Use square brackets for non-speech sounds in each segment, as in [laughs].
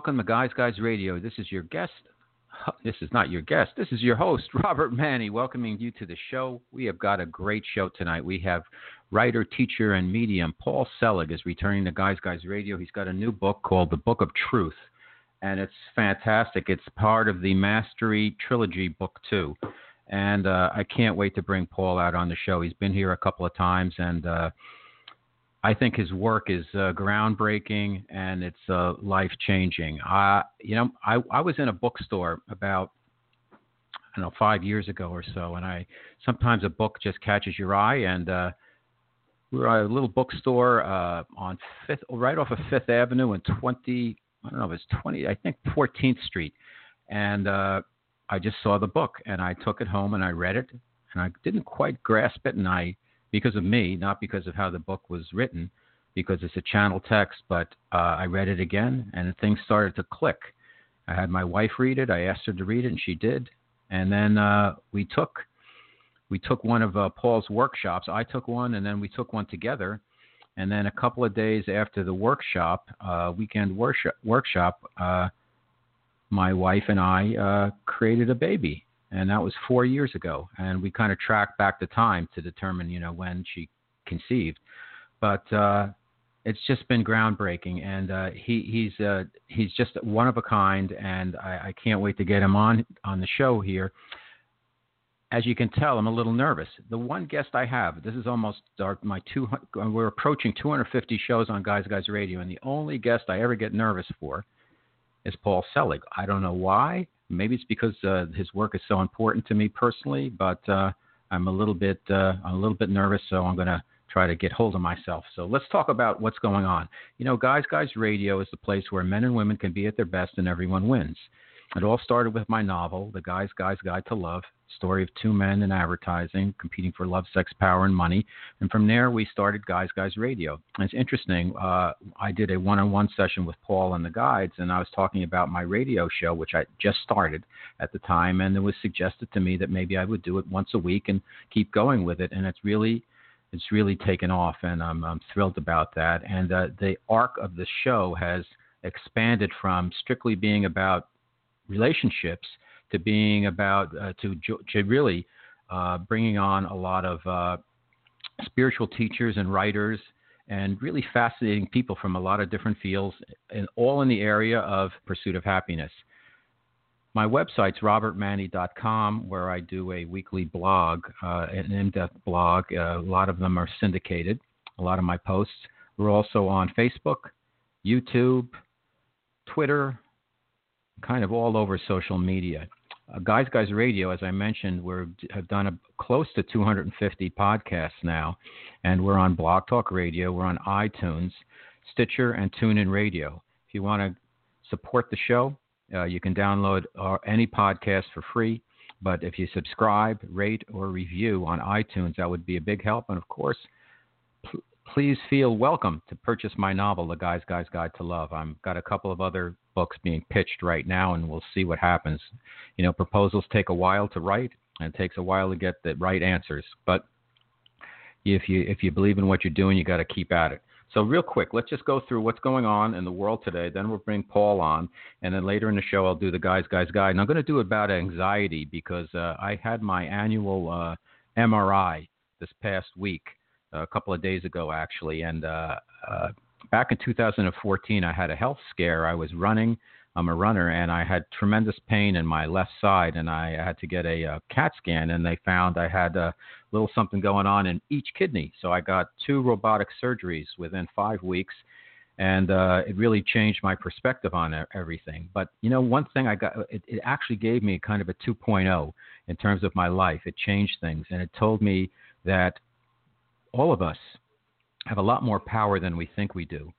welcome to Guys Guys Radio. This is your guest. [laughs] This is not your guest. This is your host, [laughs] Robert Manni, welcoming you to the show. We have got a great show tonight. We have writer, teacher, and medium Paul Selig is returning to Guys Guys Radio. He's got a new book called The Book of Truth, and it's fantastic. It's part of the Mastery Trilogy, Book Two, and uh, I can't wait to bring Paul out on the show. He's been here a couple of times, and uh, I think his work is uh, groundbreaking and it's uh, life changing. Uh, you know, I, I was in a bookstore about I don't know five years ago or so, and I sometimes a book just catches your eye, and uh, we were at a little bookstore uh, on Fifth, right off of Fifth Avenue and twenty. I don't know if it's twenty. I think Fourteenth Street, and uh, I just saw the book and I took it home and I read it, and I didn't quite grasp it, and I because of me, not because of how the book was written, because it's a channel text. But uh, I read it again, and things started to click. I had my wife read it. I asked her to read it, and she did. And then uh, we took we took one of uh, Paul's workshops. I took one, and then we took one together. And then a couple of days after the workshop, uh, weekend worship, workshop, uh, my wife and I uh, created a baby and that was four years ago. And we kind of tracked back the time to determine, you know, when she conceived. But uh, it's just been groundbreaking, and uh, he he's uh, he's just one of a kind, and I, I can't wait to get him on on the show here. As you can tell, I'm a little nervous. The one guest I have, this is almost our, my two. We're approaching 250 shows on Guys Guys Radio, and the only guest I ever get nervous for is Paul Selig. I don't know why. Maybe it's because uh, his work is so important to me personally, but uh, I'm a little bit uh, I'm a little bit nervous, so I'm going to try to get hold of myself. So let's talk about what's going on. You know, Guys Guys Radio is the place where men and women can be at their best and everyone wins. It all started with my novel, The Guy's Guy's Guide to Love, story of two men in advertising competing for love, sex, power, and money. And from there, we started Guys Guys Radio. And it's interesting. Uh, I did a one-on-one session with Paul and the guides, and I was talking about my radio show, which I just started at the time, and it was suggested to me that maybe I would do it once a week and keep going with it. And it's really it's really taken off, and I'm, I'm thrilled about that. And uh, the arc of the show has expanded from strictly being about relationships to being about uh, to to really uh, bringing on a lot of uh, spiritual teachers and writers and really fascinating people from a lot of different fields and all in the area of pursuit of happiness. My website's robertmanni.com, where I do a weekly blog, uh, an in-depth blog. Uh, a lot of them are syndicated. A lot of my posts. We're also on Facebook, YouTube, Twitter, kind of all over social media. Uh, Guys Guys Radio, as I mentioned, we have done a, close to 250 podcasts now, and we're on Blog Talk Radio, we're on iTunes, Stitcher, and TuneIn Radio. If you want to support the show, uh, you can download our, any podcast for free. But if you subscribe, rate, or review on iTunes, that would be a big help. And of course, pl- please feel welcome to purchase my novel, The Guy's Guy's Guide to Love. I've got a couple of other books being pitched right now, and we'll see what happens. You know, proposals take a while to write, and it takes a while to get the right answers. But if you if you believe in what you're doing, you got to keep at it. So real quick, let's just go through what's going on in the world today. Then we'll bring Paul on, and then later in the show, I'll do the guys, guys, guide. And I'm going to do about anxiety because uh, I had my annual uh, MRI this past week, a couple of days ago actually, and uh, uh back in 2014, I had a health scare. I was running. I'm a runner, and I had tremendous pain in my left side, and I had to get a, a uh, CAT scan, and they found I had a little something going on in each kidney. So I got two robotic surgeries within five weeks, and uh, it really changed my perspective on everything. But you know, one thing I got, it, it actually gave me kind of a 2.0 in terms of my life. It changed things, and it told me that all of us have a lot more power than we think we do.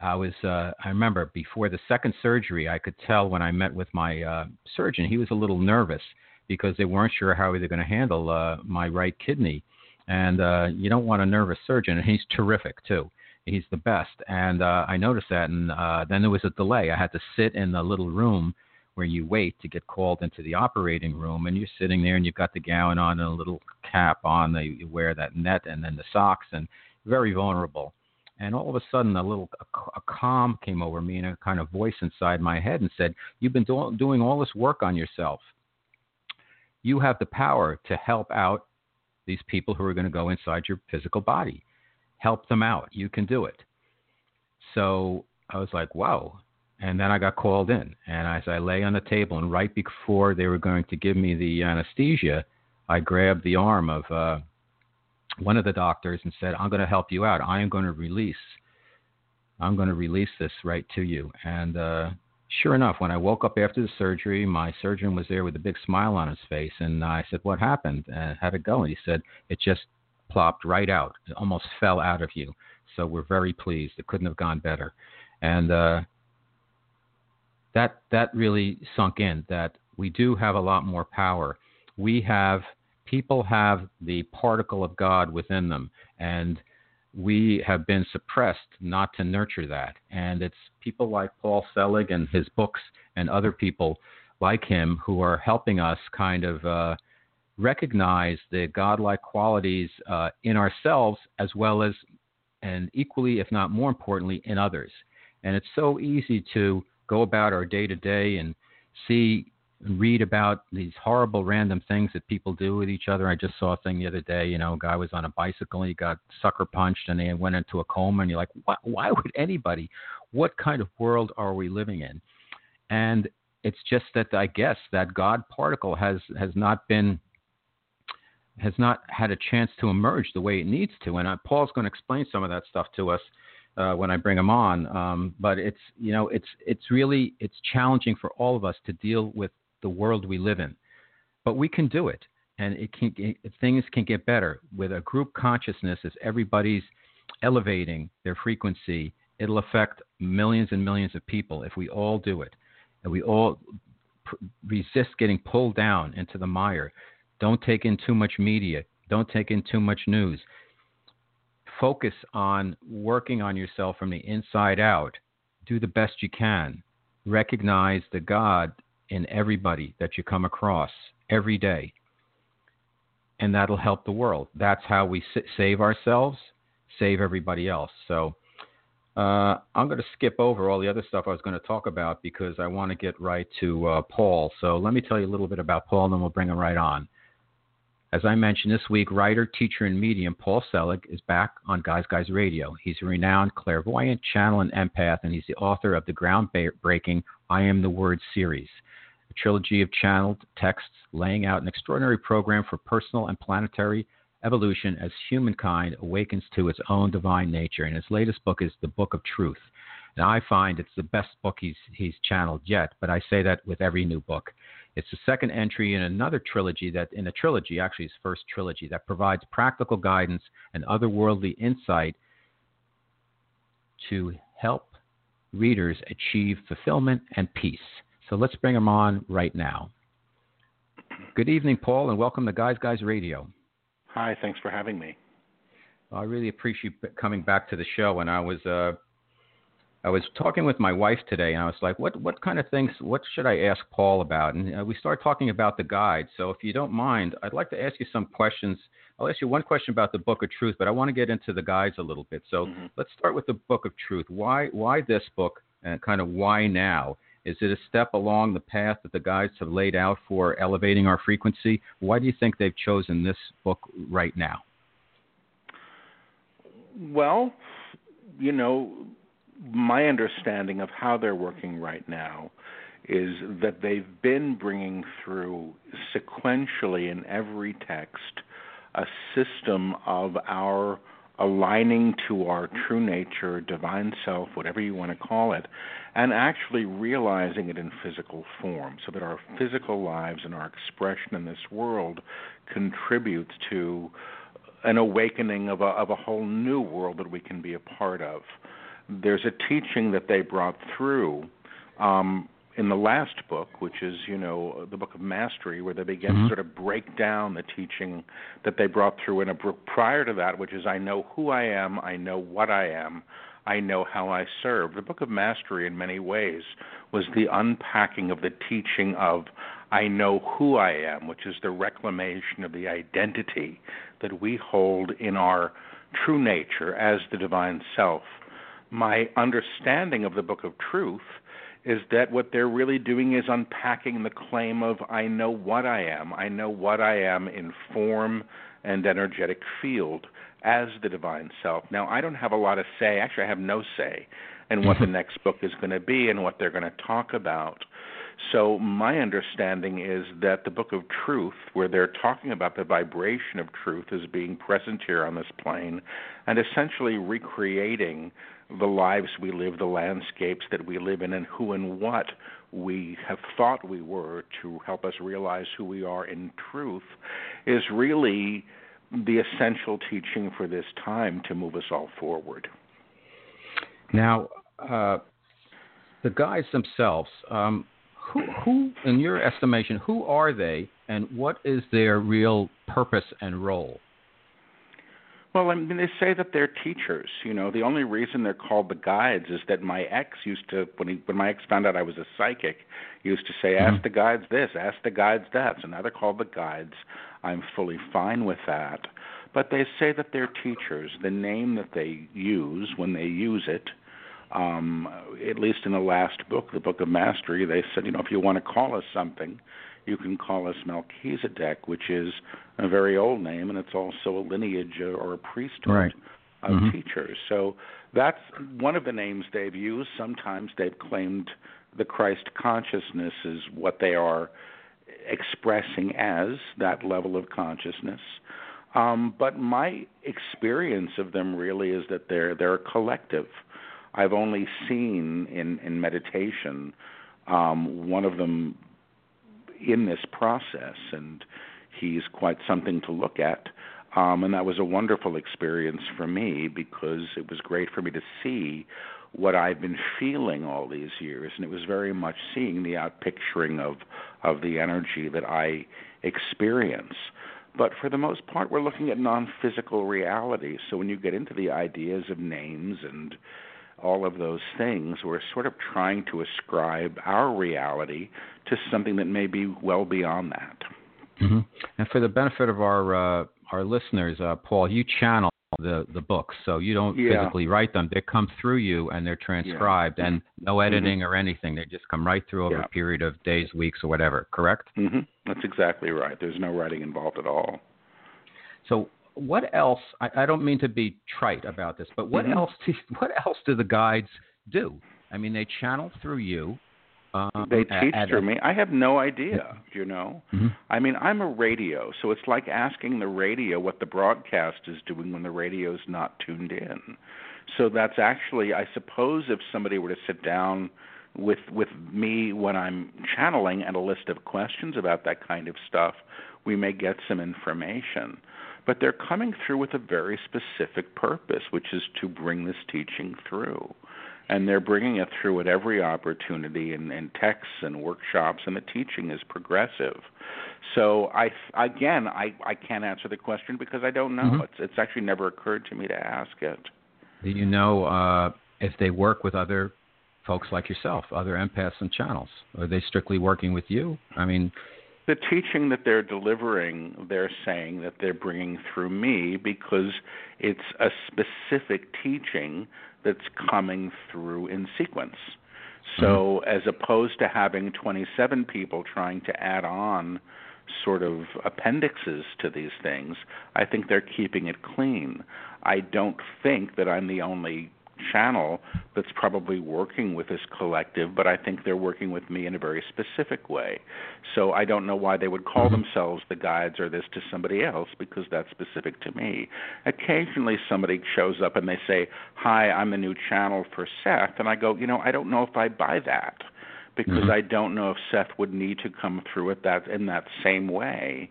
I was uh, I remember before the second surgery, I could tell when I met with my uh, surgeon, he was a little nervous because they weren't sure how they were going to handle uh, my right kidney. And uh, you don't want a nervous surgeon, and he's terrific too. He's the best. And uh, I noticed that, and uh, then there was a delay. I had to sit in the little room where you wait to get called into the operating room, and you're sitting there, and you've got the gown on and a little cap on. They, you wear that net, and then the socks, and very vulnerable. And all of a sudden, a little a, a calm came over me, and a kind of voice inside my head and said, "You've been do- doing all this work on yourself. You have the power to help out these people who are going to go inside your physical body. Help them out. You can do it." So I was like, "Wow." And then I got called in, and as I lay on the table, and right before they were going to give me the anesthesia, I grabbed the arm of uh, one of the doctors and said, "I'm going to help you out. I am going to release. I'm going to release this right to you." And uh, sure enough, when I woke up after the surgery, my surgeon was there with a big smile on his face, and I said, "What happened? Uh, how'd it go?" And he said, "It just plopped right out. It almost fell out of you." So we're very pleased. It couldn't have gone better, and uh, that that really sunk in. That we do have a lot more power. We have people have the particle of God within them, and we have been suppressed not to nurture that. And it's people like Paul Selig and his books, and other people like him who are helping us kind of uh, recognize the godlike qualities uh, in ourselves as well as, and equally, if not more importantly, in others. And it's so easy to go about our day to day and see read about these horrible random things that people do with each other. I just saw a thing the other day. You know, a guy was on a bicycle and he got sucker punched and he went into a coma. And you're like, why, why would anybody? What kind of world are we living in? And it's just that I guess that God particle has has not been has not had a chance to emerge the way it needs to. And uh, Paul's going to explain some of that stuff to us uh, when I bring him on. Um, but it's you know it's it's really it's challenging for all of us to deal with the world we live in. But we can do it, and it can it, things can get better with a group consciousness as everybody's elevating their frequency. It'll affect millions and millions of people if we all do it, and we all pr- resist getting pulled down into the mire. Don't take in too much media. Don't take in too much news. Focus on working on yourself from the inside out. Do the best you can. Recognize the God in everybody that you come across every day. And that'll help the world. That's how we save ourselves, save everybody else. So uh, I'm going to skip over all the other stuff I was going to talk about because I want to get right to uh, Paul. So let me tell you a little bit about Paul, and then we'll bring him right on. As I mentioned this week, writer, teacher, and medium Paul Selig is back on Guys Guys Radio. He's a renowned clairvoyant, channel, and empath, and he's the author of the groundbreaking I Am the Word series trilogy of channeled texts laying out an extraordinary program for personal and planetary evolution as humankind awakens to its own divine nature. And his latest book is The Book of Truth. And I find it's the best book he's, he's channeled yet, but I say that with every new book. It's the second entry in another trilogy that, in a trilogy, actually his first trilogy, that provides practical guidance and otherworldly insight to help readers achieve fulfillment and peace. So let's bring him on right now. Good evening, Paul, and welcome to Guys Guys Radio. Hi, thanks for having me. I really appreciate coming back to the show. And I was, uh, I was talking with my wife today, and I was like, "What, what kind of things? What should I ask Paul about?" And uh, we started talking about the guide. So, if you don't mind, I'd like to ask you some questions. I'll ask you one question about the Book of Truth, but I want to get into the guides a little bit. So, mm-hmm. let's start with the Book of Truth. Why, why this book, and kind of why now? Is it a step along the path that the guides have laid out for elevating our frequency? Why do you think they've chosen this book right now? Well, you know, my understanding of how they're working right now is that they've been bringing through sequentially in every text a system of our aligning to our true nature, divine self, whatever you want to call it, and actually realizing it in physical form so that our physical lives and our expression in this world contributes to an awakening of a, of a whole new world that we can be a part of. There's a teaching that they brought through um, in the last book, which is, you know, the book of mastery, where they begin mm-hmm. to sort of break down the teaching that they brought through in a book prior to that, which is I know who I am, I know what I am, I know how I serve. The book of mastery, in many ways, was the unpacking of the teaching of I know who I am, which is the reclamation of the identity that we hold in our true nature as the divine self, my understanding of the book of truth is that what they're really doing is unpacking the claim of I know what I am. I know what I am in form and energetic field as the divine self. Now, I don't have a lot of say. Actually, I have no say in what the [laughs] next book is going to be and what they're going to talk about. So, my understanding is that the book of truth, where they're talking about the vibration of truth, is being present here on this plane and essentially recreating the lives we live, the landscapes that we live in, and who and what we have thought we were to help us realize who we are in truth, is really the essential teaching for this time to move us all forward. Now, uh, the guys themselves, um, who, who, in your estimation, who are they, and what is their real purpose and role? Well, I mean, they say that they're teachers. You know, the only reason they're called the guides is that my ex used to, when he, when my ex found out I was a psychic, used to say, "Ask mm-hmm. the guides this, ask the guides that." So now they're called the guides. I'm fully fine with that. But they say that they're teachers. The name that they use when they use it, um, at least in the last book, the Book of Mastery, they said, you know, if you want to call us something, you can call us Melchizedek, which is a very old name, and it's also a lineage or a priesthood right. of mm-hmm. teachers. So that's one of the names they've used. Sometimes they've claimed the Christ consciousness is what they are expressing as that level of consciousness. Um, but my experience of them really is that they're they're a collective. I've only seen in in meditation um, one of them in this process, and he's quite something to look at. Um, and that was a wonderful experience for me because it was great for me to see what I've been feeling all these years, and it was very much seeing the outpicturing of of the energy that I experience. But for the most part, we're looking at non-physical reality. So when you get into the ideas of names and all of those things, we're sort of trying to ascribe our reality to something that may be well beyond that. Mm-hmm. And for the benefit of our uh, our listeners, uh, Paul, you channel the the books, so you don't yeah. physically write them; they come through you and they're transcribed, yeah. and no mm-hmm. editing mm-hmm. or anything. They just come right through over yeah. a period of days, weeks, or whatever. Correct? Mm-hmm. That's exactly right. There's no writing involved at all. So what else? I, I don't mean to be trite about this, but what mm-hmm. else? Do, [laughs] what else do the guides do? I mean, they channel through you. Um, they teach at, through at, me. I have no idea. You know, mm-hmm. I mean, I'm a radio, so it's like asking the radio what the broadcast is doing when the radio's not tuned in. So that's actually, I suppose, if somebody were to sit down with with me when I'm channeling and a list of questions about that kind of stuff, we may get some information but they're coming through with a very specific purpose, which is to bring this teaching through. And they're bringing it through at every opportunity in, in texts and workshops, and the teaching is progressive. So I again I I can't answer the question because I don't know. Mm-hmm. It's it's actually never occurred to me to ask it. Do you know uh, if they work with other folks like yourself, other empaths and channels? Are they strictly working with you? I mean, the teaching that they're delivering, they're saying that they're bringing through me because it's a specific teaching that's coming through in sequence. So, mm-hmm. as opposed to having 27 people trying to add on sort of appendixes to these things, I think they're keeping it clean. I don't think that I'm the only channel that's probably working with this collective, but I think they're working with me in a very specific way. So I don't know why they would call mm-hmm. themselves the guides or this to somebody else because that's specific to me. Occasionally somebody shows up and they say, Hi, I'm the new channel for Seth. And I go, You know, I don't know if I buy that because mm-hmm. I don't know if Seth would need to come through it that in that same way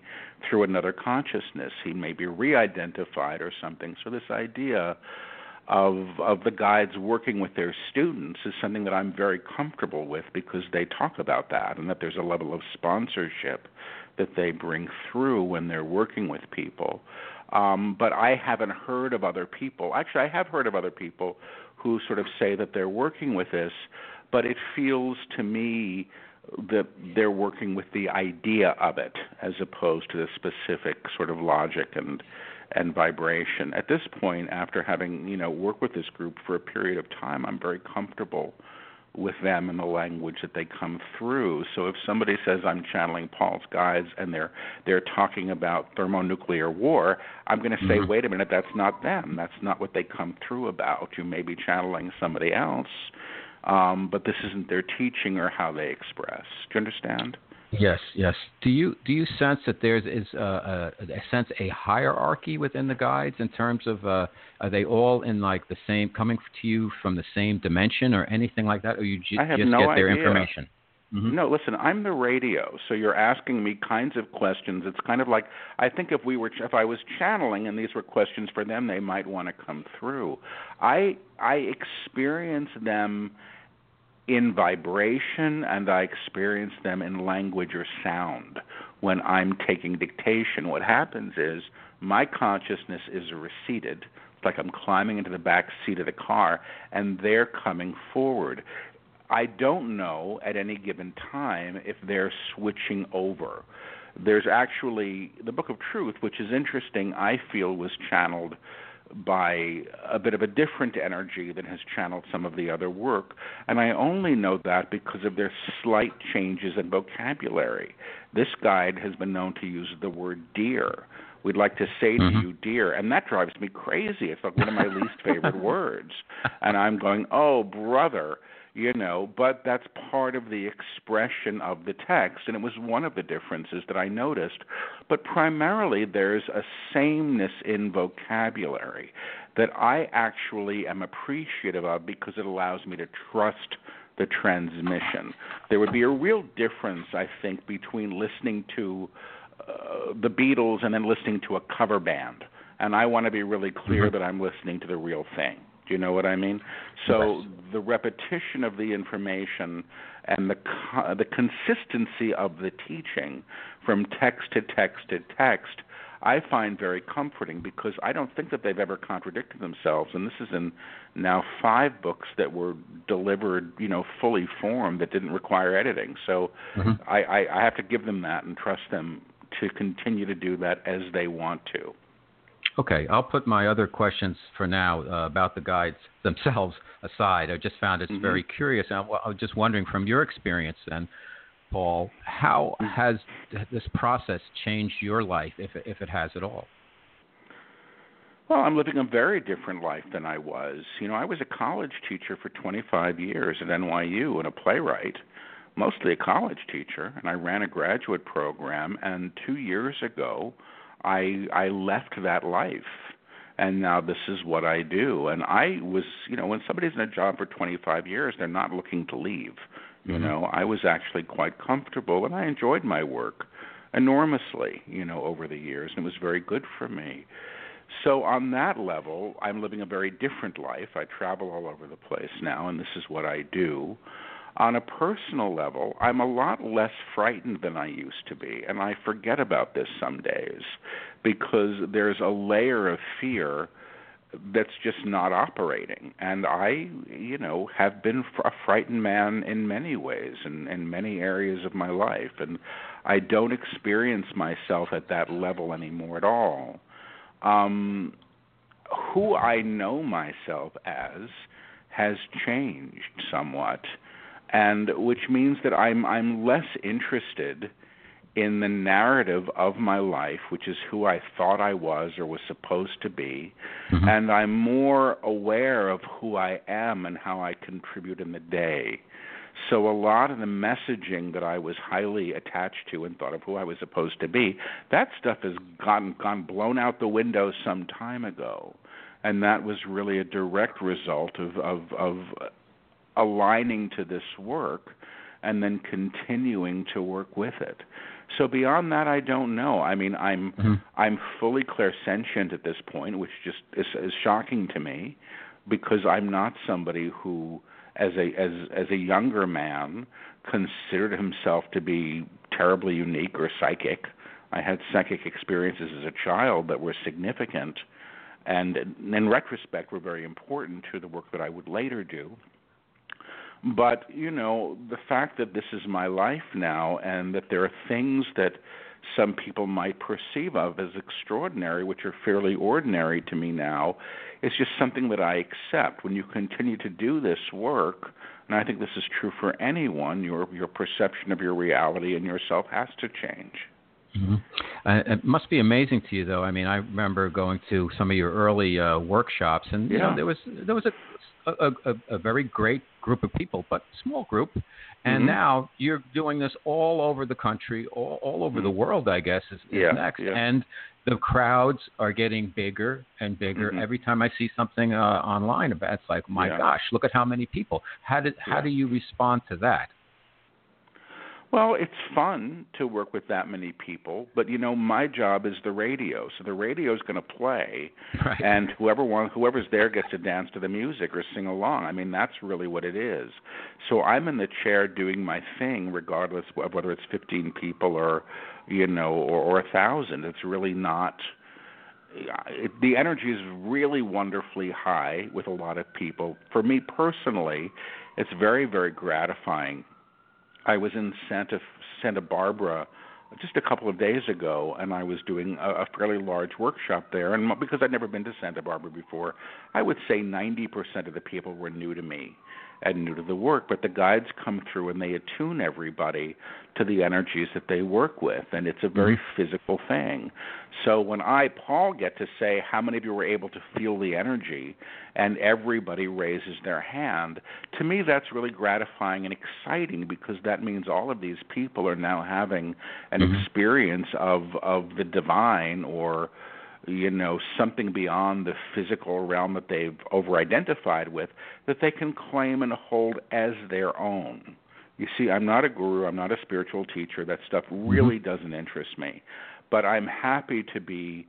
through another consciousness. He may be re-identified or something. So this idea of of the guides working with their students is something that I'm very comfortable with because they talk about that and that there's a level of sponsorship that they bring through when they're working with people. Um, but I haven't heard of other people. Actually, I have heard of other people who sort of say that they're working with this, but it feels to me that they're working with the idea of it as opposed to the specific sort of logic and and vibration. At this point, after having you know worked with this group for a period of time, I'm very comfortable with them and the language that they come through. So if somebody says I'm channeling Paul's guides and they're they're talking about thermonuclear war, I'm going to say, mm-hmm. wait a minute, that's not them. That's not what they come through about. You may be channeling somebody else, um, but this isn't their teaching or how they express. Do you understand? Yes, yes. Do you do you sense that there's is a, a, a sense a hierarchy within the guides in terms of uh, are they all in like the same coming to you from the same dimension or anything like that, or you just no get their information? Mm-hmm. No, listen, I'm the radio, so you're asking me kinds of questions. It's kind of like I think if we were if I was channeling and these were questions for them, they might want to come through. I I experience them in vibration and I experience them in language or sound when I'm taking dictation. What happens is my consciousness is receded. It's like I'm climbing into the back seat of the car and they're coming forward. I don't know at any given time if they're switching over. There's actually the Book of Truth, which is interesting, I feel was channeled by a bit of a different energy that has channeled some of the other work. And I only know that because of their slight changes in vocabulary. This guide has been known to use the word dear. We'd like to say mm-hmm. to you, dear, and that drives me crazy. It's like one of my least favorite [laughs] words. And I'm going, oh, brother you know, but that's part of the expression of the text, and it was one of the differences that I noticed. But primarily, there's a sameness in vocabulary that I actually am appreciative of because it allows me to trust the transmission. There would be a real difference, I think, between listening to uh, the Beatles and then listening to a cover band. And I want to be really clear mm-hmm. that I'm listening to the real thing. Do you know what I mean? So the repetition of the information and the co- the consistency of the teaching from text to text to text I find very comforting because I don't think that they've ever contradicted themselves and this is in now 5 books that were delivered, you know, fully formed that didn't require editing. So mm-hmm. I, I I have to give them that and trust them to continue to do that as they want to. Okay, I'll put my other questions for now uh, about the guides [laughs] themselves aside. I just found it mm-hmm. very curious. I, I was just wondering, from your experience, then, Paul, how mm-hmm. has this process changed your life, if if it has at all? Well, I'm living a very different life than I was. You know, I was a college teacher for 25 years at NYU and a playwright, mostly a college teacher, and I ran a graduate program. And two years ago, I I left that life and now this is what I do. And I was, you know, when somebody's in a job for 25 years, they're not looking to leave. You mm-hmm. know, I was actually quite comfortable and I enjoyed my work enormously, you know, over the years, and it was very good for me. So on that level, I'm living a very different life. I travel all over the place now, and this is what I do on a personal level, I'm a lot less frightened than I used to be, and I forget about this some days because there's a layer of fear that's just not operating. And I, you know, have been a frightened man in many ways and in, in many areas of my life, and I don't experience myself at that level anymore at all. Um, who I know myself as has changed somewhat and which means that I'm I'm less interested in the narrative of my life, which is who I thought I was or was supposed to be, mm-hmm. and I'm more aware of who I am and how I contribute in the day. So a lot of the messaging that I was highly attached to and thought of who I was supposed to be, that stuff has gone gone blown out the window some time ago. And that was really a direct result of of, of aligning to this work and then continuing to work with it. So beyond that, I don't know. I mean, I'm mm-hmm. I'm fully clairsentient at this point, which just is, is shocking to me, because I'm not somebody who, as a as as a younger man, considered himself to be terribly unique or psychic. I had psychic experiences as a child that were significant, and in retrospect, were very important to the work that I would later do. But, you know, the fact that this is my life now and that there are things that some people might perceive of as extraordinary, which are fairly ordinary to me now, is just something that I accept. When you continue to do this work, and I think this is true for anyone, your your perception of your reality and yourself has to change. Mm-hmm. Uh, it must be amazing to you, though. I mean, I remember going to some of your early uh, workshops, and you yeah. know there was there was a, a a, a very great group of people, but small group. And mm-hmm. now you're doing this all over the country, all, all over mm-hmm. the world, I guess, is, is yeah, next. Yeah. And the crowds are getting bigger and bigger. Mm-hmm. Every time I see something uh, online about, it's like, my yeah. gosh, look at how many people. How did how do you respond to that? Well, it's fun to work with that many people, but you know, my job is the radio. So the radio is going to play, right. and whoever wants, whoever's there gets to dance to the music or sing along. I mean, that's really what it is. So I'm in the chair doing my thing, regardless of whether it's 15 people or, you know, or, or a thousand. It's really not. It, the energy is really wonderfully high with a lot of people. For me personally, it's very, very gratifying I was in Santa Santa Barbara just a couple of days ago, and I was doing a, a fairly large workshop there. And because I'd never been to Santa Barbara before, I would say 90% of the people were new to me and new to the work. But the guides come through and they attune everybody to the energies that they work with, and it's a very mm-hmm. physical thing. So when I, Paul, get to say how many of you were able to feel the energy, and everybody raises their hand, to me that's really gratifying and exciting because that means all of these people are now having an mm-hmm. experience of of the divine or you know something beyond the physical realm that they've over identified with that they can claim and hold as their own you see i'm not a guru i'm not a spiritual teacher that stuff Mm-hmm. really doesn't interest me but i'm happy to be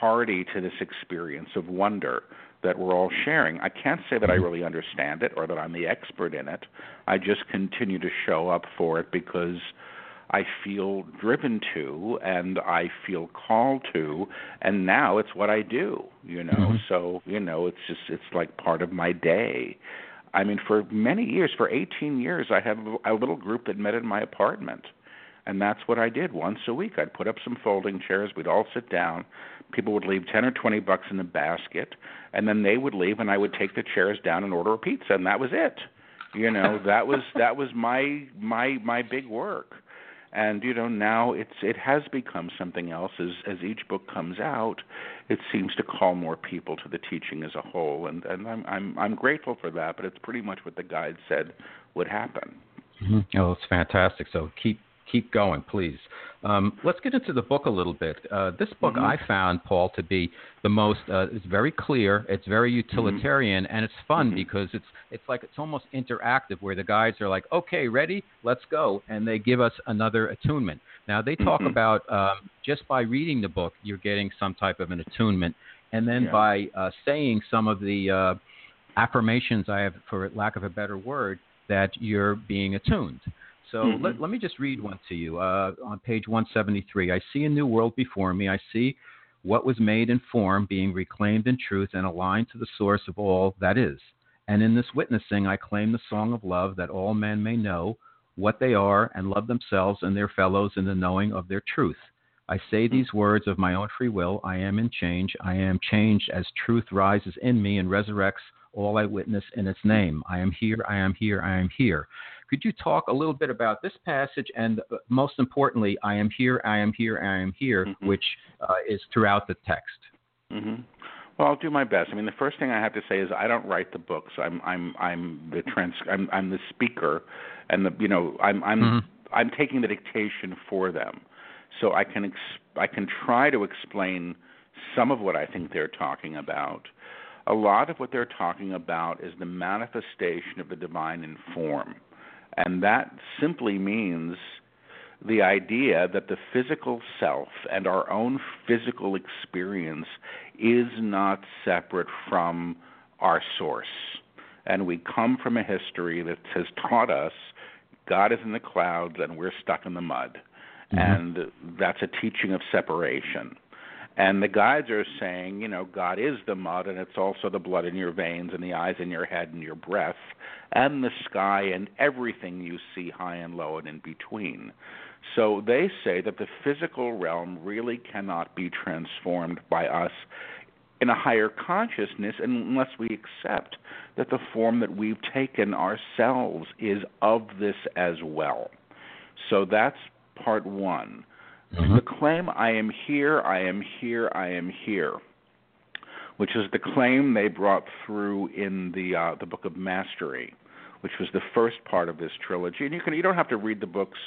party to this experience of wonder that we're all sharing. I can't say that I Mm-hmm. really understand it or that I'm the expert in it. I just continue to show up for it because I feel driven to and I feel called to and now it's what I do, you know. Mm-hmm. So, you know, it's just it's like part of my day. I mean, for many years, for 18 years, I had a little group that met in my apartment. And that's what I did once a week. I'd put up some folding chairs, we'd all sit down. People would leave 10 or 20 bucks in the basket, and then they would leave and I would take the chairs down and order a pizza and that was it. You know, that was that was my my my big work and you know now it's it has become something else as as each book comes out it seems to call more people to the teaching as a whole and and i'm i'm i'm grateful for that but it's pretty much what the guide said would happen mm-hmm. oh it's fantastic so keep keep going, please. Um, let's get into the book a little bit. Uh, this book mm-hmm. I found, Paul, to be the most. Uh, it's very clear. It's very utilitarian, mm-hmm. and it's fun mm-hmm. because it's it's like it's almost interactive, where the guides are like, "Okay, ready, let's go," and they give us another attunement. Now they talk Mm-hmm. about um, just by reading the book, you're getting some type of an attunement, and then Yeah. by uh, saying some of the uh, affirmations, I have, for lack of a better word, that you're being attuned. So Mm-hmm. let, let me just read one to you. Uh, on page 173, I see a new world before me. I see what was made in form being reclaimed in truth and aligned to the source of all that is. And in this witnessing, I claim the song of love that all men may know what they are and love themselves and their fellows in the knowing of their truth. I say these words of my own free will. I am in change. I am changed as truth rises in me and resurrects all I witness in its name. I am here. I am here. I am here. Could you talk a little bit about this passage and uh, most importantly, I am here, I am here, I am here, mm-hmm. which uh, is throughout the text? Mm-hmm. Well, I'll do my best. I mean, the first thing I have to say is I don't write the books. I'm I'm I'm the trans I'm I'm the speaker, and the you know I'm I'm mm-hmm. I'm taking the dictation for them, so I can ex- I can try to explain some of what I think they're talking about. A lot of what they're talking about is the manifestation of the divine in form. And that simply means the idea that the physical self and our own physical experience is not separate from our source. And we come from a history that has taught us God is in the clouds and we're stuck in the mud. Mm-hmm. And that's a teaching of separation. And the guides are saying, you know, God is the mud, and it's also the blood in your veins, and the eyes in your head, and your breath, and the sky, and everything you see high and low and in between. So they say that the physical realm really cannot be transformed by us in a higher consciousness unless we accept that the form that we've taken ourselves is of this as well. So that's part one. Mm-hmm. The claim, I am here, I am here, I am here, which is the claim they brought through in the uh, the book of Mastery, which was the first part of this trilogy. And you can you don't have to read the books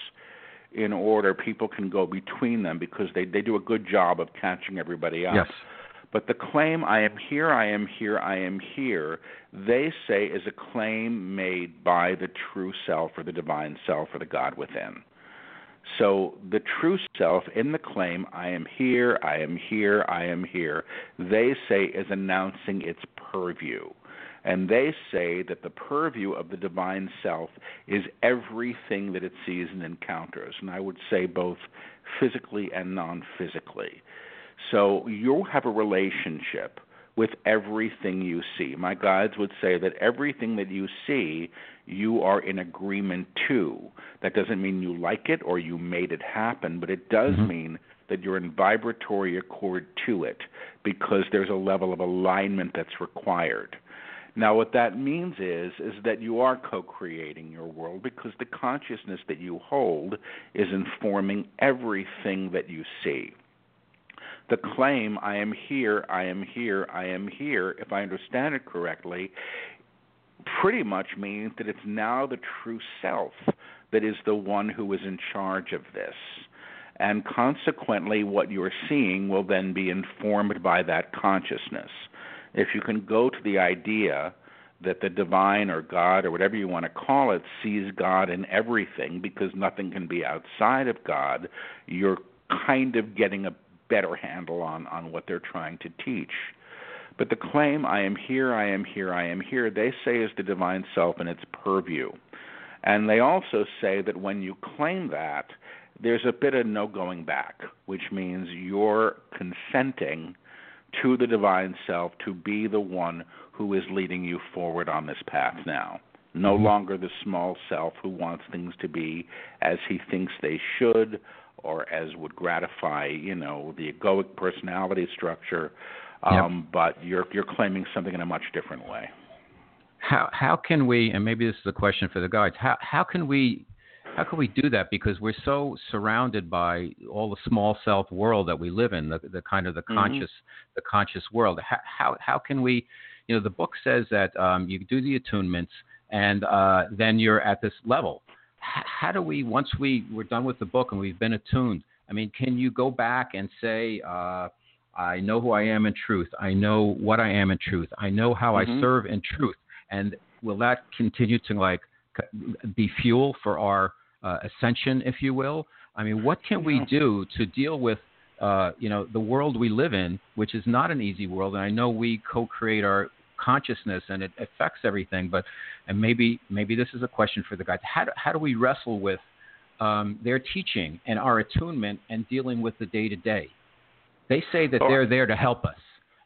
in order. People can go between them because they they do a good job of catching everybody up. Yes. But the claim, I am here, I am here, I am here, they say is a claim made by the true self or the divine self or the God within. So the true self in the claim, I am here, I am here, I am here, they say is announcing its purview. And they say that the purview of the divine self is everything that it sees and encounters. And I would say both physically and non physically. So you'll have a relationship with everything you see. My guides would say that everything that you see, you are in agreement to. That doesn't mean you like it or you made it happen, but it does mm-hmm. mean that you're in vibratory accord to it because there's a level of alignment that's required. Now, what that means is is that you are co-creating your world because the consciousness that you hold is informing everything that you see the claim, I am here, I am here, I am here, if I understand it correctly, pretty much means that it's now the true self that is the one who is in charge of this. And consequently, what you're seeing will then be informed by that consciousness. If you can go to the idea that the divine or God or whatever you want to call it sees God in everything because nothing can be outside of God, you're kind of getting a better handle on, on what they're trying to teach. But the claim, I am here, I am here, I am here, they say is the divine self and its purview. And they also say that when you claim that, there's a bit of no going back, which means you're consenting to the divine self to be the one who is leading you forward on this path now. No mm-hmm. longer the small self who wants things to be as he thinks they should or as would gratify, you know, the egoic personality structure. Um, yep. But you're you're claiming something in a much different way. How how can we? And maybe this is a question for the guides. How how can we how can we do that? Because we're so surrounded by all the small self world that we live in, the, the kind of the mm-hmm. conscious the conscious world. How, how how can we? You know, the book says that um, you do the attunements, and uh, then you're at this level how do we once we we're done with the book and we've been attuned i mean can you go back and say uh, i know who i am in truth i know what i am in truth i know how mm-hmm. i serve in truth and will that continue to like be fuel for our uh, ascension if you will i mean what can we do to deal with uh, you know the world we live in which is not an easy world and i know we co-create our consciousness and it affects everything. But and maybe maybe this is a question for the guys. How do, how do we wrestle with um, their teaching and our attunement and dealing with the day to day? They say that they're there to help us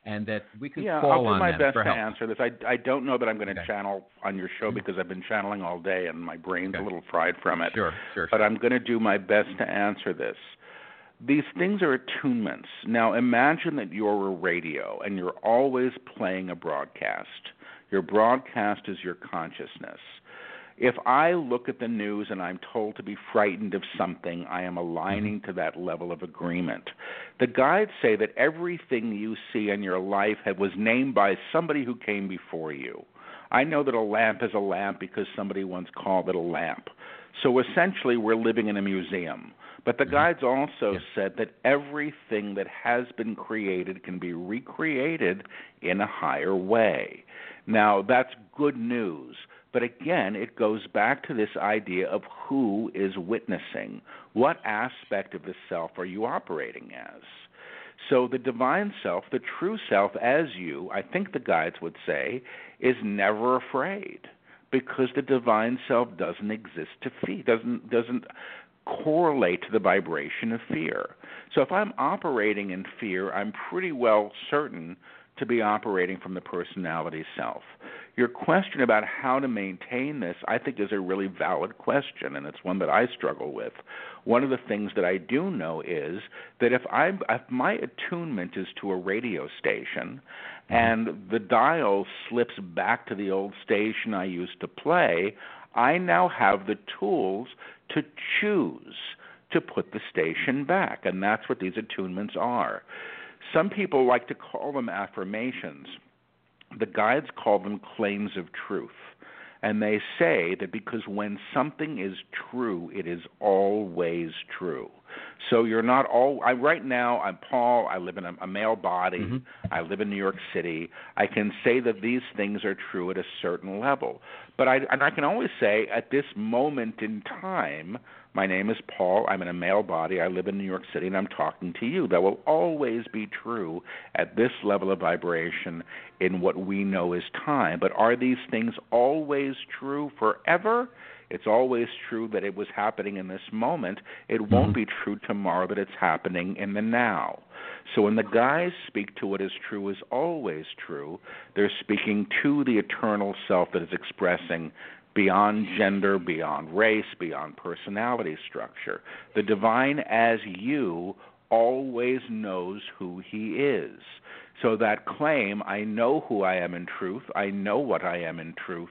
and that we could yeah, call on them I'll do my best to help. answer this. I I don't know that I'm going to okay. channel on your show mm-hmm. because I've been channeling all day and my brain's okay. a little fried from it. Sure, sure. But sure. I'm going to do my best to answer this. These things are attunements. Now imagine that you're a radio and you're always playing a broadcast. Your broadcast is your consciousness. If I look at the news and I'm told to be frightened of something, I am aligning to that level of agreement. The guides say that everything you see in your life was named by somebody who came before you. I know that a lamp is a lamp because somebody once called it a lamp. So essentially, we're living in a museum. But the mm-hmm. guides also said that everything that has been created can be recreated in a higher way. Now, that's good news. But again, it goes back to this idea of who is witnessing. What aspect of the self are you operating as? So, the divine self, the true self as you, I think the guides would say, is never afraid because the divine self doesn't exist to fear, doesn't doesn't correlate to the vibration of fear. So if I'm operating in fear, I'm pretty well certain to be operating from the personality self. Your question about how to maintain this, I think, is a really valid question, and it's one that I struggle with. One of the things that I do know is that if I if my attunement is to a radio station, mm-hmm. and the dial slips back to the old station I used to play, I now have the tools to choose to put the station back, and that's what these attunements are. Some people like to call them affirmations. The guides call them claims of truth. And they say that because when something is true, it is always true. So you're not all. I, right now, I'm Paul. I live in a, a male body. Mm-hmm. I live in New York City. I can say that these things are true at a certain level. But I, and I can always say at this moment in time, my name is Paul. I'm in a male body. I live in New York City, and I'm talking to you. That will always be true at this level of vibration in what we know as time. But are these things always true forever? It's always true that it was happening in this moment. It won't mm-hmm. be true tomorrow that it's happening in the now. So when the guys speak to what is true is always true, they're speaking to the eternal self that is expressing beyond gender, beyond race, beyond personality structure. The divine as you always knows who he is. So that claim, I know who I am in truth, I know what I am in truth,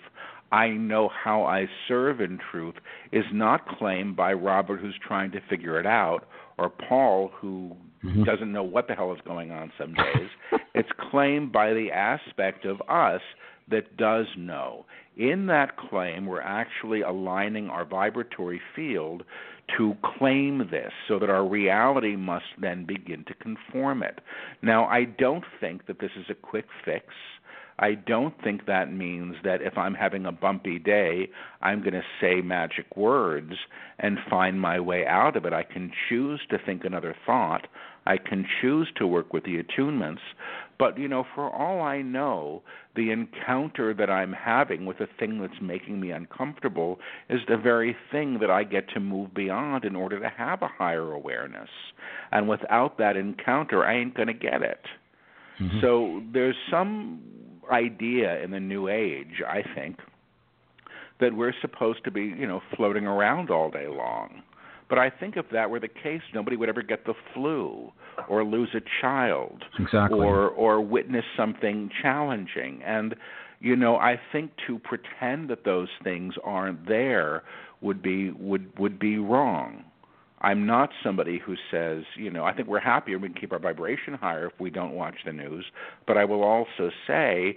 I know how I serve in truth, is not claimed by Robert who's trying to figure it out, or Paul who mm-hmm. doesn't know what the hell is going on some days. [laughs] it's claimed by the aspect of us that does know. In that claim, we're actually aligning our vibratory field to claim this so that our reality must then begin to conform it. Now, I don't think that this is a quick fix. I don't think that means that if I'm having a bumpy day, I'm going to say magic words and find my way out of it. I can choose to think another thought. I can choose to work with the attunements. But, you know, for all I know, the encounter that I'm having with the thing that's making me uncomfortable is the very thing that I get to move beyond in order to have a higher awareness. And without that encounter, I ain't going to get it. Mm-hmm. So there's some idea in the new age, I think, that we're supposed to be, you know, floating around all day long. But I think if that were the case, nobody would ever get the flu or lose a child exactly. or or witness something challenging. And you know, I think to pretend that those things aren't there would be would would be wrong. I'm not somebody who says, you know, I think we're happier we can keep our vibration higher if we don't watch the news, but I will also say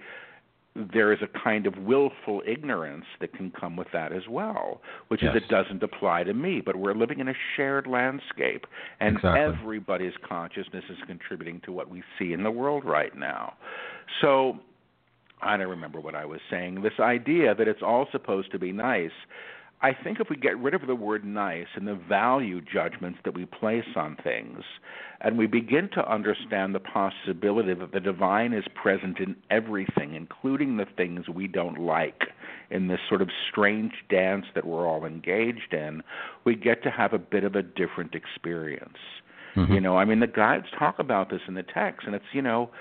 there is a kind of willful ignorance that can come with that as well, which yes. is it doesn't apply to me. But we're living in a shared landscape, and exactly. everybody's consciousness is contributing to what we see in the world right now. So I don't remember what I was saying. This idea that it's all supposed to be nice I think if we get rid of the word nice and the value judgments that we place on things, and we begin to understand the possibility that the divine is present in everything, including the things we don't like, in this sort of strange dance that we're all engaged in, we get to have a bit of a different experience. Mm-hmm. You know, I mean, the guides talk about this in the text, and it's, you know,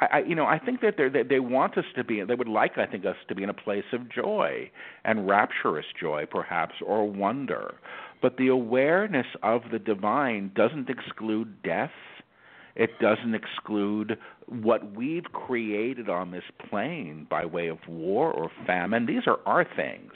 I, I you know, I think that they they want us to be. They would like, I think, us to be in a place of joy and rapturous joy, perhaps, or wonder. But the awareness of the divine doesn't exclude death. It doesn't exclude what we've created on this plane by way of war or famine. These are our things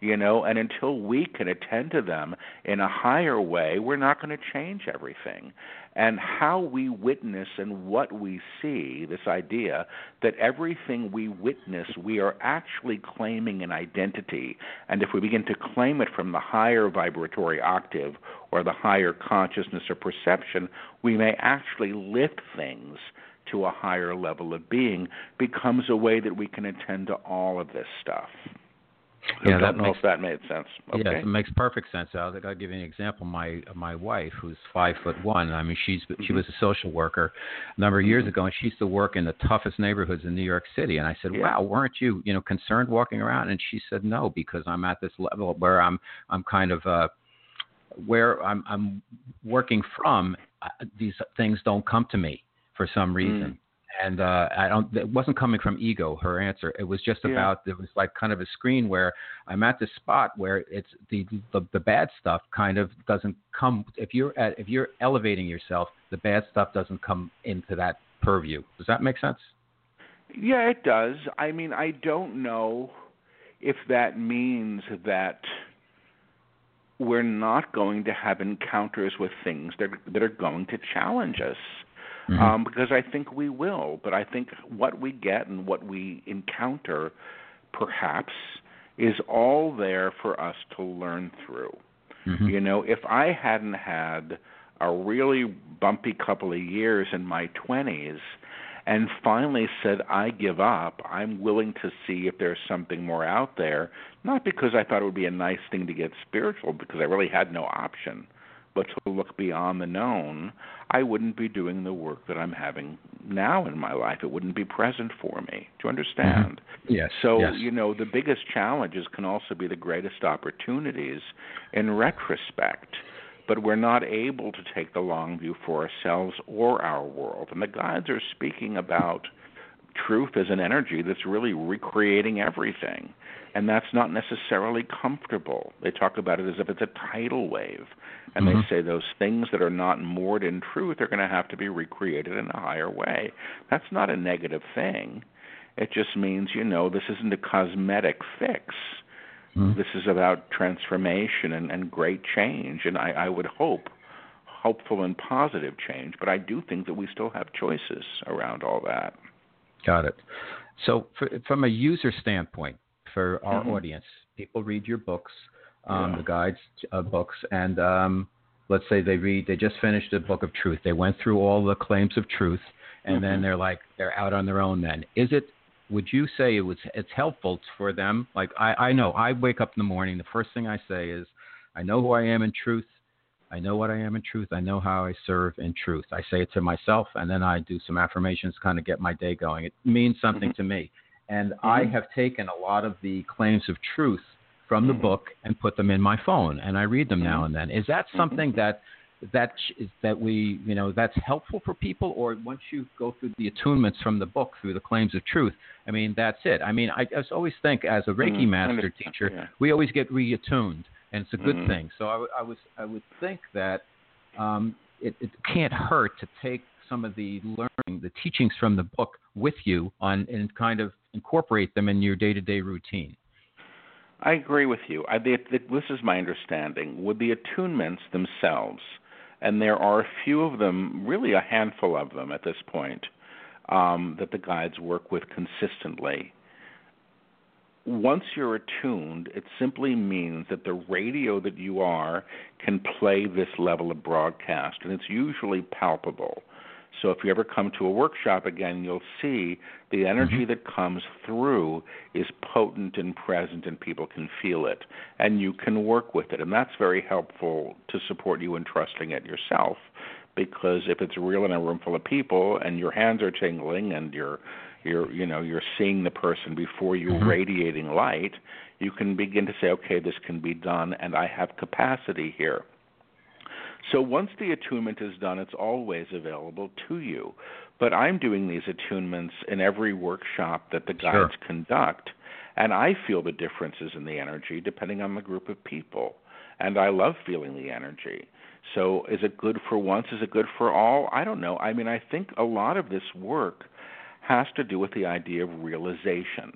you know, and until we can attend to them in a higher way, we're not going to change everything. And how we witness and what we see, this idea that everything we witness, we are actually claiming an identity. And if we begin to claim it from the higher vibratory octave or the higher consciousness or perception, we may actually lift things to a higher level of being, becomes a way that we can attend to all of this stuff. I yeah, don't that know makes, if that made sense. Okay. Yes, it makes perfect sense. I'll, I'll give you an example. My my wife, who's five foot one, I mean, she's mm-hmm. she was a social worker a number of years mm-hmm. ago, and she used to work in the toughest neighborhoods in New York City. And I said, yeah. "Wow, weren't you, you know, concerned walking around?" And she said, "No, because I'm at this level where I'm I'm kind of uh, where I'm I'm working from. Uh, these things don't come to me for some reason." Mm and uh, I don't. It wasn't coming from ego. Her answer. It was just yeah. about. It was like kind of a screen where I'm at this spot where it's the, the the bad stuff kind of doesn't come. If you're at if you're elevating yourself, the bad stuff doesn't come into that purview. Does that make sense? Yeah, it does. I mean, I don't know if that means that we're not going to have encounters with things that that are going to challenge us mm-hmm. um, because I think we will. But I think what we get and what we encounter, perhaps, is all there for us to learn through. Mm-hmm. You know, if I hadn't had a really bumpy couple of years in my 20s and finally said, I give up, I'm willing to see if there's something more out there, not because I thought it would be a nice thing to get spiritual, because I really had no option but to look beyond the known, I wouldn't be doing the work that I'm having now in my life. It wouldn't be present for me. Do you understand? Mm-hmm. Yes. So, yes. you know, the biggest challenges can also be the greatest opportunities in retrospect. But we're not able to take the long view for ourselves or our world. And the guides are speaking about truth as an energy that's really recreating everything. And that's not necessarily comfortable. They talk about it as if it's a tidal wave. And mm-hmm. they say those things that are not moored in truth are going to have to be recreated in a higher way. That's not a negative thing. It just means, you know, this isn't a cosmetic fix. Mm-hmm. This is about transformation and, and great change. And I, I would hope hopeful and positive change, but I do think that we still have choices around all that. Got it. So, for, from a user standpoint, for our mm-hmm. audience, people read your books, um, yeah. the guides uh, books, and um, let's say they read, they just finished the book of truth. They went through all the claims of truth, and mm-hmm. then they're like, they're out on their own. Then, is it? Would you say it was? It's helpful for them. Like I, I know, I wake up in the morning. The first thing I say is, I know who I am in truth. I know what I am in truth. I know how I serve in truth. I say it to myself, and then I do some affirmations, to kind of get my day going. It means something mm-hmm. to me. And mm-hmm. I have taken a lot of the claims of truth from the mm-hmm. book and put them in my phone, and I read them now Mm-hmm. and then. Is that Mhm. something that that is that we you know that's helpful for people, or once you go through the attunements from the book through the claims of truth, I mean that's it. I mean I, I always think as a Reiki Mhm. master teacher, Yeah. we always get reattuned, and it's a good Mhm. thing. So I, I was I would think that um, it, it can't hurt to take some of the learning, the teachings from the book with you on and kind of incorporate them in your day-to-day routine. I agree with you. I, the, the, this is my understanding. With the attunements themselves, and there are a few of them, really a handful of them at this point, um, that the guides work with consistently. Once you're attuned, it simply means that the radio that you are can play this level of broadcast, and it's usually palpable. So if you ever come to a workshop again, you'll see the energy mm-hmm. that comes through is potent and present, and people can feel it, and you can work with it, and that's very helpful to support you in trusting it yourself. Because if it's real in a room full of people, and your hands are tingling, and you're you're you know you're seeing the person before you mm-hmm. radiating light, you can begin to say, okay, this can be done, and I have capacity here. So once the attunement is done, it's always available to you. But I'm doing these attunements in every workshop that the guides sure. conduct, and I feel the differences in the energy depending on the group of people. And I love feeling the energy. So is it good for once? Is it good for all? I don't know. I mean, I think a lot of this work has to do with the idea of realization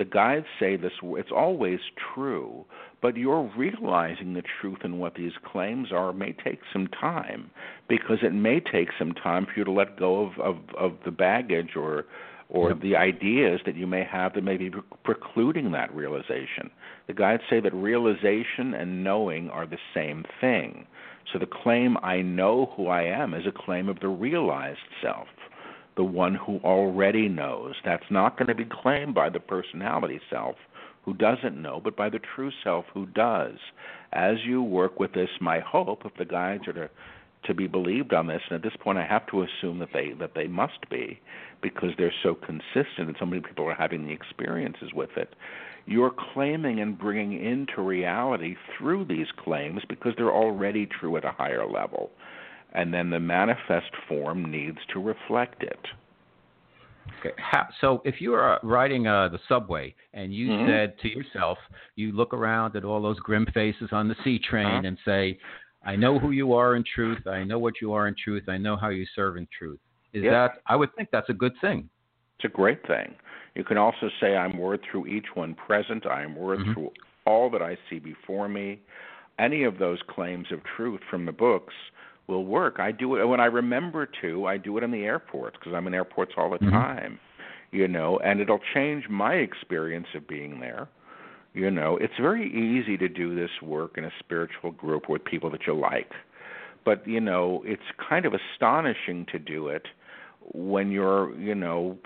the guides say this it's always true but you're realizing the truth in what these claims are may take some time because it may take some time for you to let go of of, of the baggage or or yep. the ideas that you may have that may be precluding that realization. The guides say that realization and knowing are the same thing. So the claim I know who I am is a claim of the realized self the one who already knows. That's not going to be claimed by the personality self who doesn't know, but by the true self who does. As you work with this, my hope, if the guides are to to be believed on this, and at this point I have to assume that they that they must be, because they're so consistent and so many people are having the experiences with it. You're claiming and bringing into reality through these claims because they're already true at a higher level, and then the manifest form needs to reflect it. Okay. How, so if you uh, riding uh, the subway and you mm-hmm. said to yourself, you look around at all those grim faces on the C train uh-huh. and say, I know who you are in truth. I know what you are in truth. I know how you serve in truth. Is yep. that? I would think that's a good thing. It's a great thing. You can also say, I'm word through each one present. I am word mm-hmm. through all that I see before me. Any of those claims of truth from the books will work. I do it when I remember to. I do it in the airports because I'm in airports all the mm-hmm. time, you know, and it'll change my experience of being there. You know, it's very easy to do this work in a spiritual group with people that you like. But, you know, it's kind of astonishing to do it when you're, you know,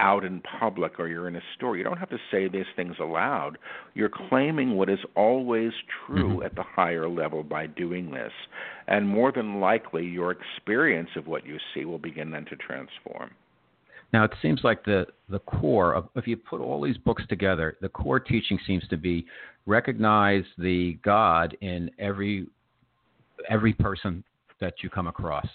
out in public or you're in a store. You don't have to say these things aloud. You're claiming what is always true mm-hmm. at the higher level by doing this. And more than likely, your experience of what you see will begin then to transform. Now, it seems like the, the core of, if you put all these books together, the core teaching seems to be recognize the God in every every person that you come across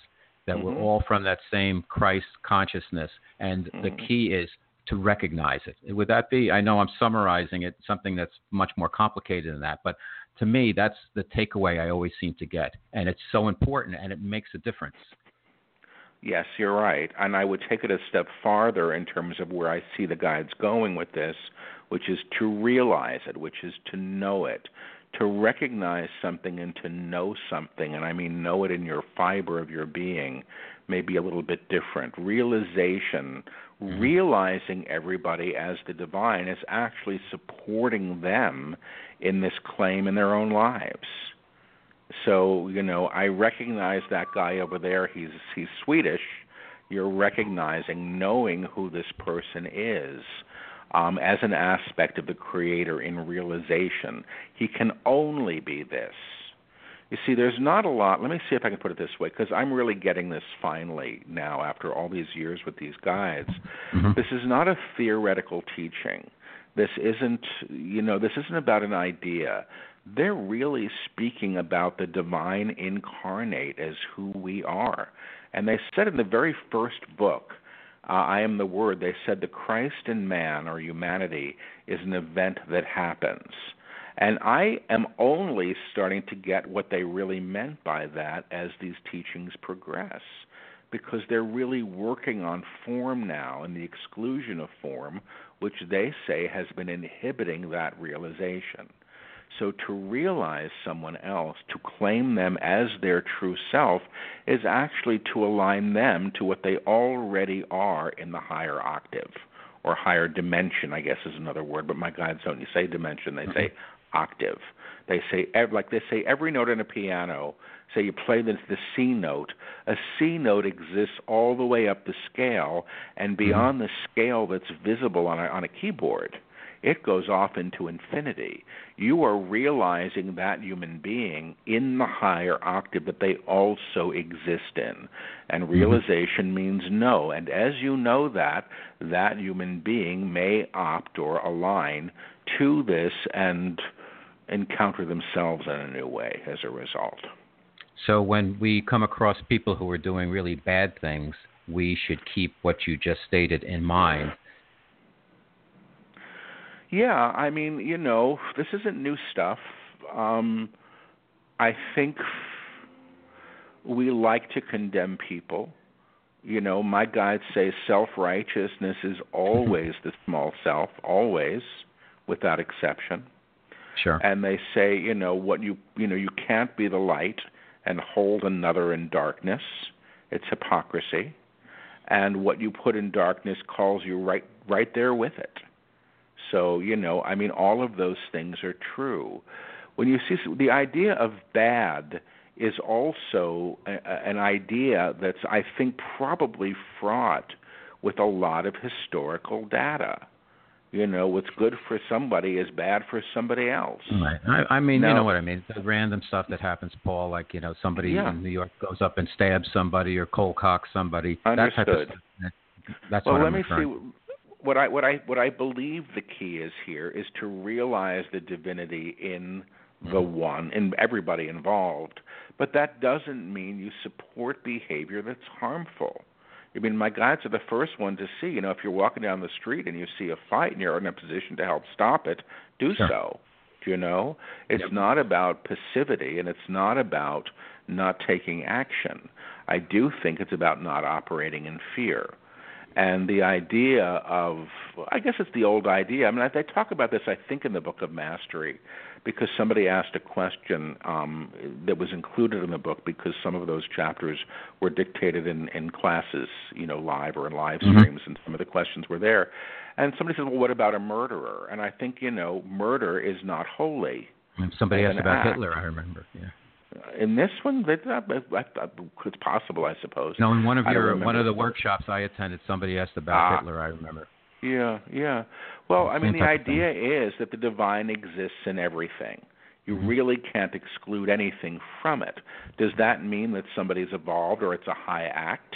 that mm-hmm. we're all from that same Christ consciousness, and mm-hmm. the key is to recognize it. Would that be? I know I'm summarizing it, something that's much more complicated than that, but to me, that's the takeaway I always seem to get, and it's so important, and it makes a difference. Yes, you're right, and I would take it a step farther in terms of where I see the guides going with this, which is to realize it, which is to know it, to recognize something and to know something, and I mean know it in your fiber of your being, may be a little bit different. Realization, mm-hmm. realizing everybody as the divine, is actually supporting them in this claim in their own lives. So, you know, I recognize that guy over there. He's he's Swedish. You're recognizing, knowing who this person is um, as an aspect of the creator in realization. He can only be this. You see, there's not a lot. Let me see if I can put it this way, because I'm really getting this finally now after all these years with these guides. Mm-hmm. This is not a theoretical teaching. This isn't, you know, this isn't about an idea. They're really speaking about the divine incarnate as who we are. And they said in the very first book, uh, I am the Word, they said the Christ in man or humanity is an event that happens. And I am only starting to get what they really meant by that as these teachings progress, because they're really working on form now and the exclusion of form, which they say has been inhibiting that realization. So to realize someone else, to claim them as their true self, is actually to align them to what they already are in the higher octave or higher dimension, I guess is another word, but my guides don't you say dimension, they say octave. They say like they say every note in a piano. Say you play the, the C note. A C note exists all the way up the scale and mm-hmm. beyond mm-hmm. the scale that's visible on a, on a keyboard it goes off into infinity. You are realizing that human being in the higher octave that they also exist in. And mm-hmm. realization mm-hmm. means know. And as you know that, that human being may opt or align to this and encounter themselves in a new way as a result. So when we come across people who are doing really bad things, we should keep what you just stated in mind yeah, I mean, you know, this isn't new stuff. Um, I think we like to condemn people. You know, my guides say self righteousness is always the small self, always, without exception. Sure. And they say, you know, what you you know, you can't be the light and hold another in darkness. It's hypocrisy. And what you put in darkness calls you right right there with it. So, you know, I mean, all of those things are true. When you see the idea of bad is also a, an idea that's, I think, probably fraught with a lot of historical data. You know, what's good for somebody is bad for somebody else. Right. I, I mean, Now- you know what I mean. The random stuff that happens, Paul. Like you know, somebody Yeah. in New York goes up and stabs somebody or cold cocks somebody. That type of Understood. stuff. That's well, what let I'm me referring see. What I what I what I believe the key is here is to realize the divinity in the one in everybody involved. But that doesn't mean you support behavior that's harmful. I mean, my guides are the first one to see. You know, if you're walking down the street and you see a fight and you're in a position to help stop it, do Sure. so. You know, it's Yep. not about passivity and it's not about not taking action. I do think it's about not operating in fear. And the idea of, I guess it's the old idea. I mean, I, they talk about this, I think, in the Book of Mastery, because somebody asked a question um, that was included in the book because some of those chapters were dictated in, in classes, you know, live or in live Mhm. streams, and some of the questions were there. And somebody said, well, what about a murderer? And I think, you know, murder is not holy. And Somebody asked about act. Hitler. I remember. Yeah. In this one, that, that, that, that, it's possible, I suppose. No, in one of your one of the workshops I attended, somebody asked about Ah. Hitler. I remember. Yeah, yeah. Well, I mean, the type of thing. idea is that the divine exists in everything. You Mhm. really can't exclude anything from it. Does that mean that somebody's evolved or it's a high act?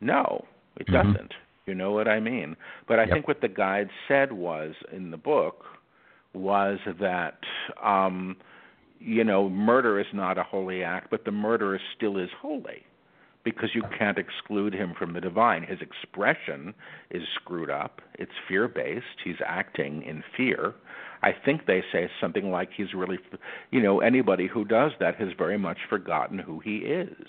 No, it Mhm. doesn't. You know what I mean? But I Yep. think what the guide said was in the book was that um you know, murder is not a holy act, but the murderer still is holy because you can't exclude him from the divine. His expression is screwed up. It's fear based. He's acting in fear. I think they say something like he's really, you know, anybody who does that has very much forgotten who he is.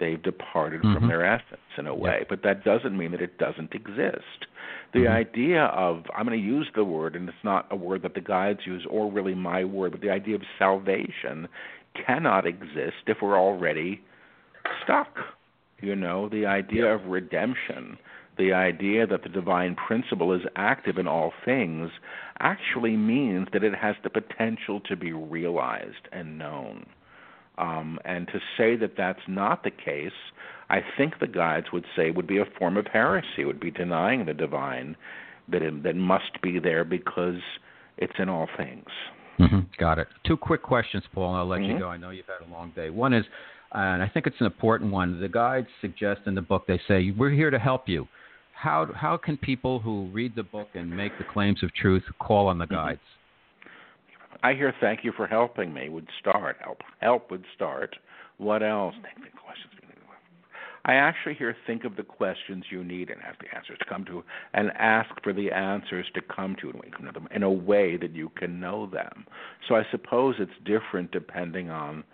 They've departed Mhm. from their essence in a way, but that doesn't mean that it doesn't exist. The Mhm. idea of, I'm going to use the word, and it's not a word that the guides use or really my word, but the idea of salvation cannot exist if we're already stuck. You know, the idea of redemption, the idea that the divine principle is active in all things, actually means that it has the potential to be realized and known. Um, and to say that that's not the case, I think the guides would say would be a form of heresy, would be denying the divine that it, that must be there because it's in all things. hmm Got it. Two quick questions, Paul, and I'll let you Mhm. go. I know you've had a long day. One is, and I think it's an important one. The guides suggest in the book they say we're here to help you. How how can people who read the book and make the claims of truth call on the Mhm. guides? I hear thank you for helping me would start. Help help would start. What else? The questions. I actually hear think of the questions you need and ask the answers to come to and ask for the answers to come to and you come to them in a way that you can know them. So I suppose it's different depending on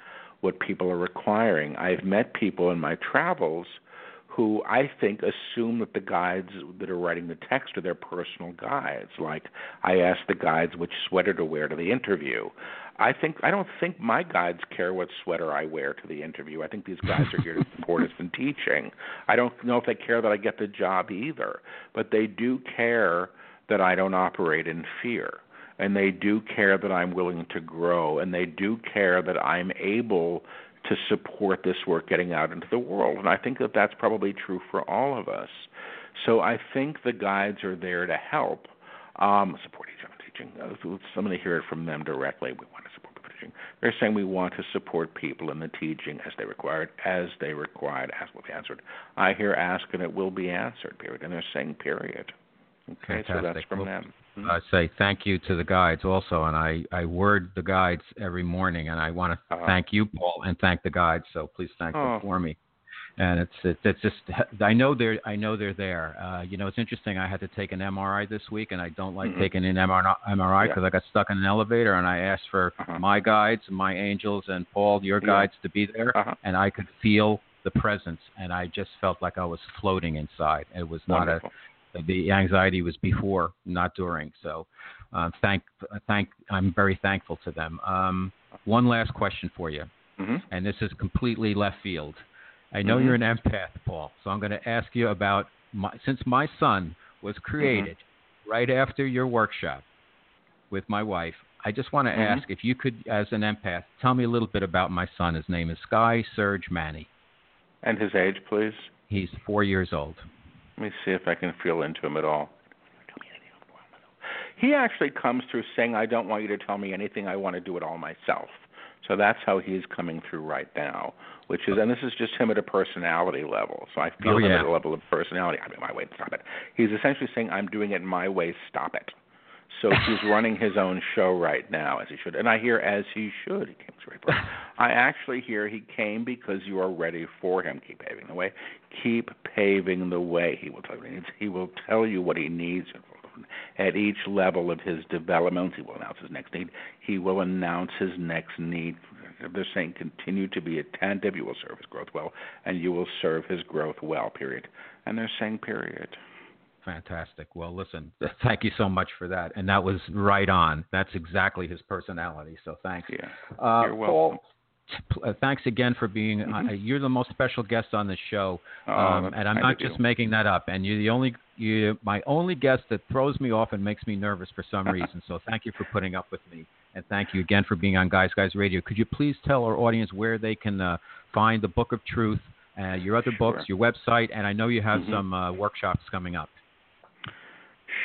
what people are requiring. I've met people in my travels who I think assume that the guides that are writing the text are their personal guides. Like I ask the guides which sweater to wear to the interview. I think I don't think my guides care what sweater I wear to the interview. I think these guys are here to support us in teaching. I don't know if they care that I get the job either, but they do care that I don't operate in fear. And they do care that I'm willing to grow, and they do care that I'm able to support this work getting out into the world. And I think that that's probably true for all of us. So I think the guides are there to help um, support each other teaching. Uh, I'm going to hear it from them directly. We want to support people teaching. They're saying we want to support people in the teaching as they require it, as they require it, as will be answered. I hear ask and it will be answered, period. And they're saying period. Okay, so that's from Well, them. Mhm. I say thank you to the guides also, and I, I word the guides every morning, and I want to Uh-huh. thank you, Paul, and thank the guides. So please thank Oh. them for me. And it's it's, it's just I know they're I know they're there. Uh, you know, it's interesting. I had to take an MRI this week, and I don't like Mhm. taking an MRI Yeah. because I got stuck in an elevator, and I asked for Uh-huh. my guides, my angels, and Paul, your Yeah. guides, to be there, Uh-huh. and I could feel the presence, and I just felt like I was floating inside. It was not a Wonderful. The anxiety was before, not during. So, uh, thank, thank, I'm very thankful to them. Um, one last question for you, Mhm. and this is completely left field. I know Mhm. you're an empath, Paul, so I'm going to ask you about my, since my son was created right after your workshop with my wife. I just want to Mhm. ask if you could, as an empath, tell me a little bit about my son. His name is Sky Serge Manni. And his age, please. He's four years old. Let me see if I can feel into him at all. He actually comes through saying, "I don't want you to tell me anything. I want to do it all myself." So that's how he's coming through right now, which is, and this is just him at a personality level. So I feel oh, him yeah. at a level of personality. I mean, my way, stop it. He's essentially saying, "I'm doing it my way. Stop it." So he's running his own show right now, as he should. And I hear as he should. He came straight for it. I actually hear he came because you are ready for him. Keep paving the way. Keep paving the way. He will tell you what he needs. He will tell you what he needs at each level of his development. He will announce his next need. He will announce his next need. They're saying continue to be attentive. You will serve his growth well, and you will serve his growth well. Period. And they're saying period. Fantastic. Well, listen, [laughs] thank you so much for that. And that was right on. That's exactly his personality. So thanks. Yeah. Uh, You're welcome. Paul, uh, thanks again for being. Mm-hmm. Uh, you're the most special guest on the show, Oh, um, and I'm not just you. making that up. And you're the only, you, my only guest that throws me off and makes me nervous for some [laughs] reason. So thank you for putting up with me, and thank you again for being on Guys Guys Radio. Could you please tell our audience where they can uh, find the Book of Truth, uh, your other books, your website, and I know you have Mhm. some uh, workshops coming up.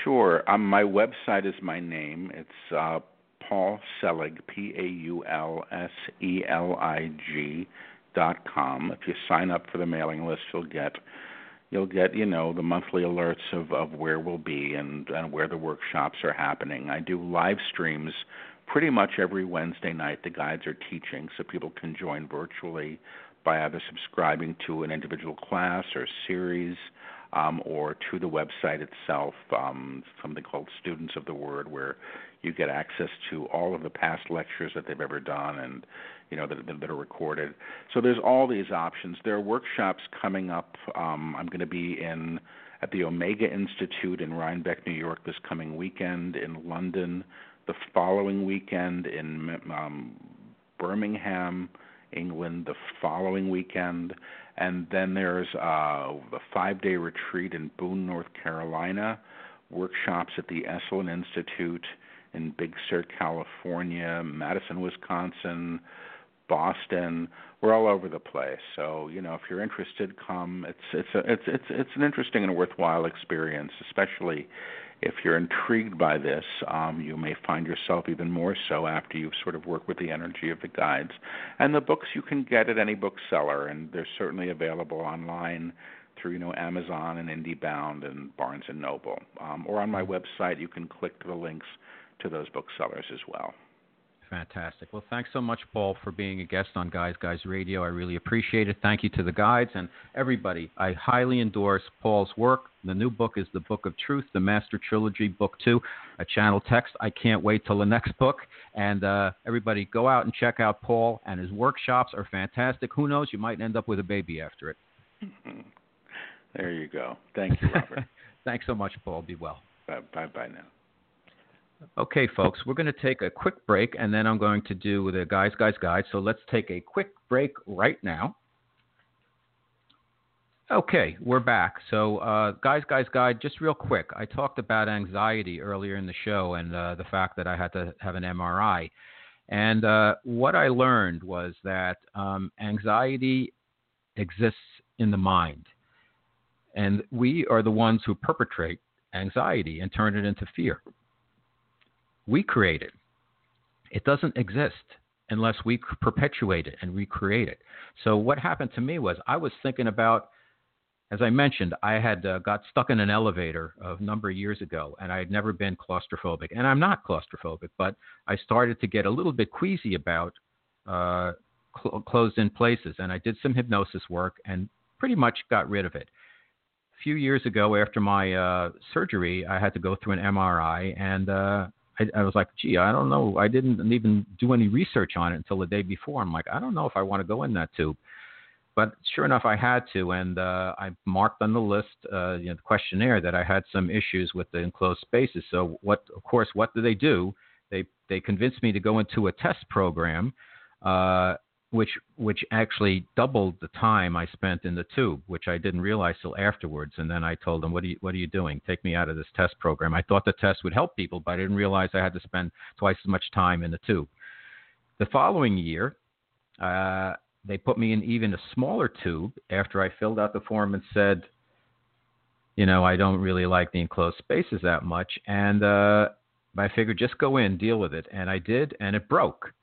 Sure. Um, my website is my name. It's uh, Paul Selig, P A U L S E L I G dot com. If you sign up for the mailing list, you'll get you'll get you know the monthly alerts of of where we'll be and and where the workshops are happening. I do live streams pretty much every Wednesday night. The guides are teaching, so people can join virtually by either subscribing to an individual class or series um, or to the website itself, um, something called Students of the Word, where you get access to all of the past lectures that they've ever done and you know that, that are recorded. So there's all these options. There are workshops coming up. Um, I'm going to be in at the Omega Institute in Rhinebeck, New York, this coming weekend. In London, the following weekend. In um, Birmingham, England, the following weekend. And then there's uh, five day retreat in Boone, North Carolina, workshops at the Esalen Institute in Big Sur, California, Madison, Wisconsin, Boston. We're all over the place. So, you know, if you're interested, come. It's it's a, it's it's it's an interesting and worthwhile experience, especially if you're intrigued by this, um, you may find yourself even more so after you've sort of worked with the energy of the guides. And the books you can get at any bookseller, and they're certainly available online through you know Amazon and IndieBound and Barnes and Noble, um, or on my website. You can click the links to those booksellers as well. Fantastic. Well, thanks so much, Paul, for being a guest on Guys Guys Radio. I really appreciate it. Thank you to the guides and everybody. I highly endorse Paul's work. The new book is The Book of Truth, the Master Trilogy, Book Two, a channel text. I can't wait till the next book. And uh, everybody, go out and check out Paul, and his workshops are fantastic. Who knows? You might end up with a baby after it. [laughs] There you go. Thank you, Robert. [laughs] thanks so much, Paul. Be well. bye bye bye now. Okay, folks, we're going to take a quick break, and then I'm going to do the Guys, Guys, Guide. So let's take a quick break right now. Okay, we're back. So, uh, Guys, Guys, Guide, just real quick. I talked about anxiety earlier in the show and uh, the fact that I had to have an MRI. And uh, what I learned was that um, anxiety exists in the mind. And we are the ones who perpetrate anxiety and turn it into fear we create it. It doesn't exist unless we perpetuate it and recreate it. So what happened to me was I was thinking about, as I mentioned, I had uh, got stuck in an elevator a number of years ago, and I had never been claustrophobic, and I'm not claustrophobic, but I started to get a little bit queasy about uh, cl- closed-in places, and I did some hypnosis work and pretty much got rid of it. A few years ago, after my uh, surgery, I had to go through an MRI, and uh, I, I was like, gee, I don't know. I didn't even do any research on it until the day before. I'm like, I don't know if I want to go in that tube. But sure enough, I had to, and uh, I marked on the list, uh, you know, the questionnaire that I had some issues with the enclosed spaces. So what, of course, what do they do? They they convinced me to go into a test program, uh, which which actually doubled the time I spent in the tube, which I didn't realize till afterwards. And then I told them, "What are you What are you doing? Take me out of this test program." I thought the test would help people, but I didn't realize I had to spend twice as much time in the tube. The following year, uh, they put me in even a smaller tube after I filled out the form and said, "You know, I don't really like the enclosed spaces that much," and uh, I figured just go in, deal with it, and I did, and it broke.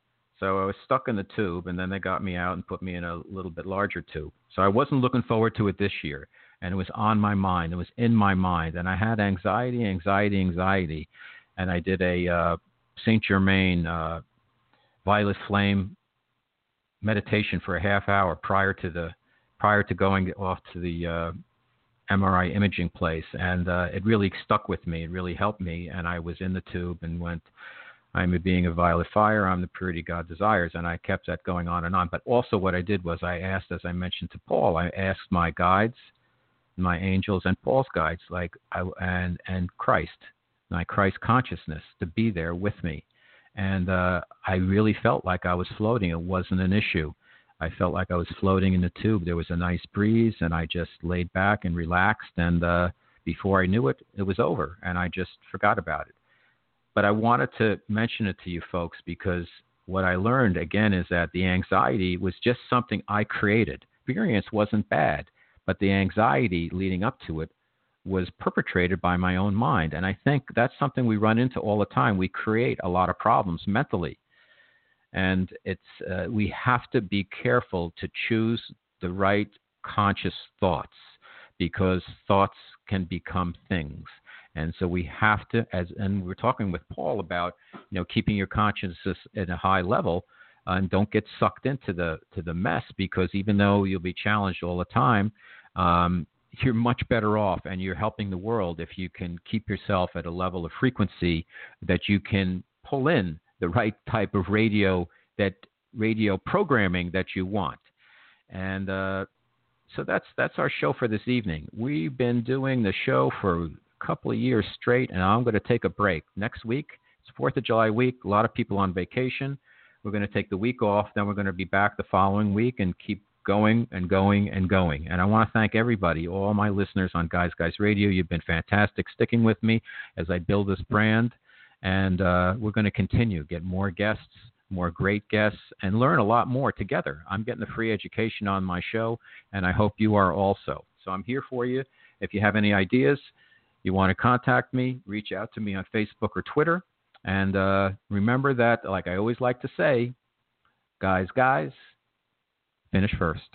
So I was stuck in the tube, and then they got me out and put me in a little bit larger tube. So I wasn't looking forward to it this year, and it was on my mind. It was in my mind, and I had anxiety, anxiety, anxiety, and I did a uh, Saint Germain uh, violet flame meditation for a half hour prior to the prior to going off to the uh, MRI imaging place, and uh, it really stuck with me. It really helped me, and I was in the tube and went. I'm a being of violet fire. I'm the purity God desires, and I kept that going on and on. But also, what I did was I asked, as I mentioned to Paul, I asked my guides, my angels, and Paul's guides, like I, and and Christ, my Christ consciousness, to be there with me, and uh, I really felt like I was floating. It wasn't an issue. I felt like I was floating in the tube. There was a nice breeze, and I just laid back and relaxed. And uh, before I knew it, it was over, and I just forgot about it. But I wanted to mention it to you folks because what I learned again is that the anxiety was just something I created. Experience wasn't bad, but the anxiety leading up to it was perpetrated by my own mind. And I think that's something we run into all the time. We create a lot of problems mentally and it's uh, we have to be careful to choose the right conscious thoughts because thoughts can become things and so we have to as and we're talking with paul about you know keeping your consciousness at a high level uh, and don't get sucked into the to the mess because even though you'll be challenged all the time um, you're much better off and you're helping the world if you can keep yourself at a level of frequency that you can pull in the right type of radio that radio programming that you want. And uh, so that's that's our show for this evening. We've been doing the show for couple of years straight, and I'm going to take a break next week. It's Fourth of July week. A lot of people on vacation. We're going to take the week off. Then we're going to be back the following week and keep going and going and going. And I want to thank everybody, all my listeners on Guys Guys Radio. You've been fantastic sticking with me as I build this brand and uh, we're going to continue get more guests more great guests and learn a lot more together i'm getting the free education on my show and i hope you are also so i'm here for you if you have any ideas you want to contact me reach out to me on facebook or twitter. And uh, remember that like i always like to say guys guys finish first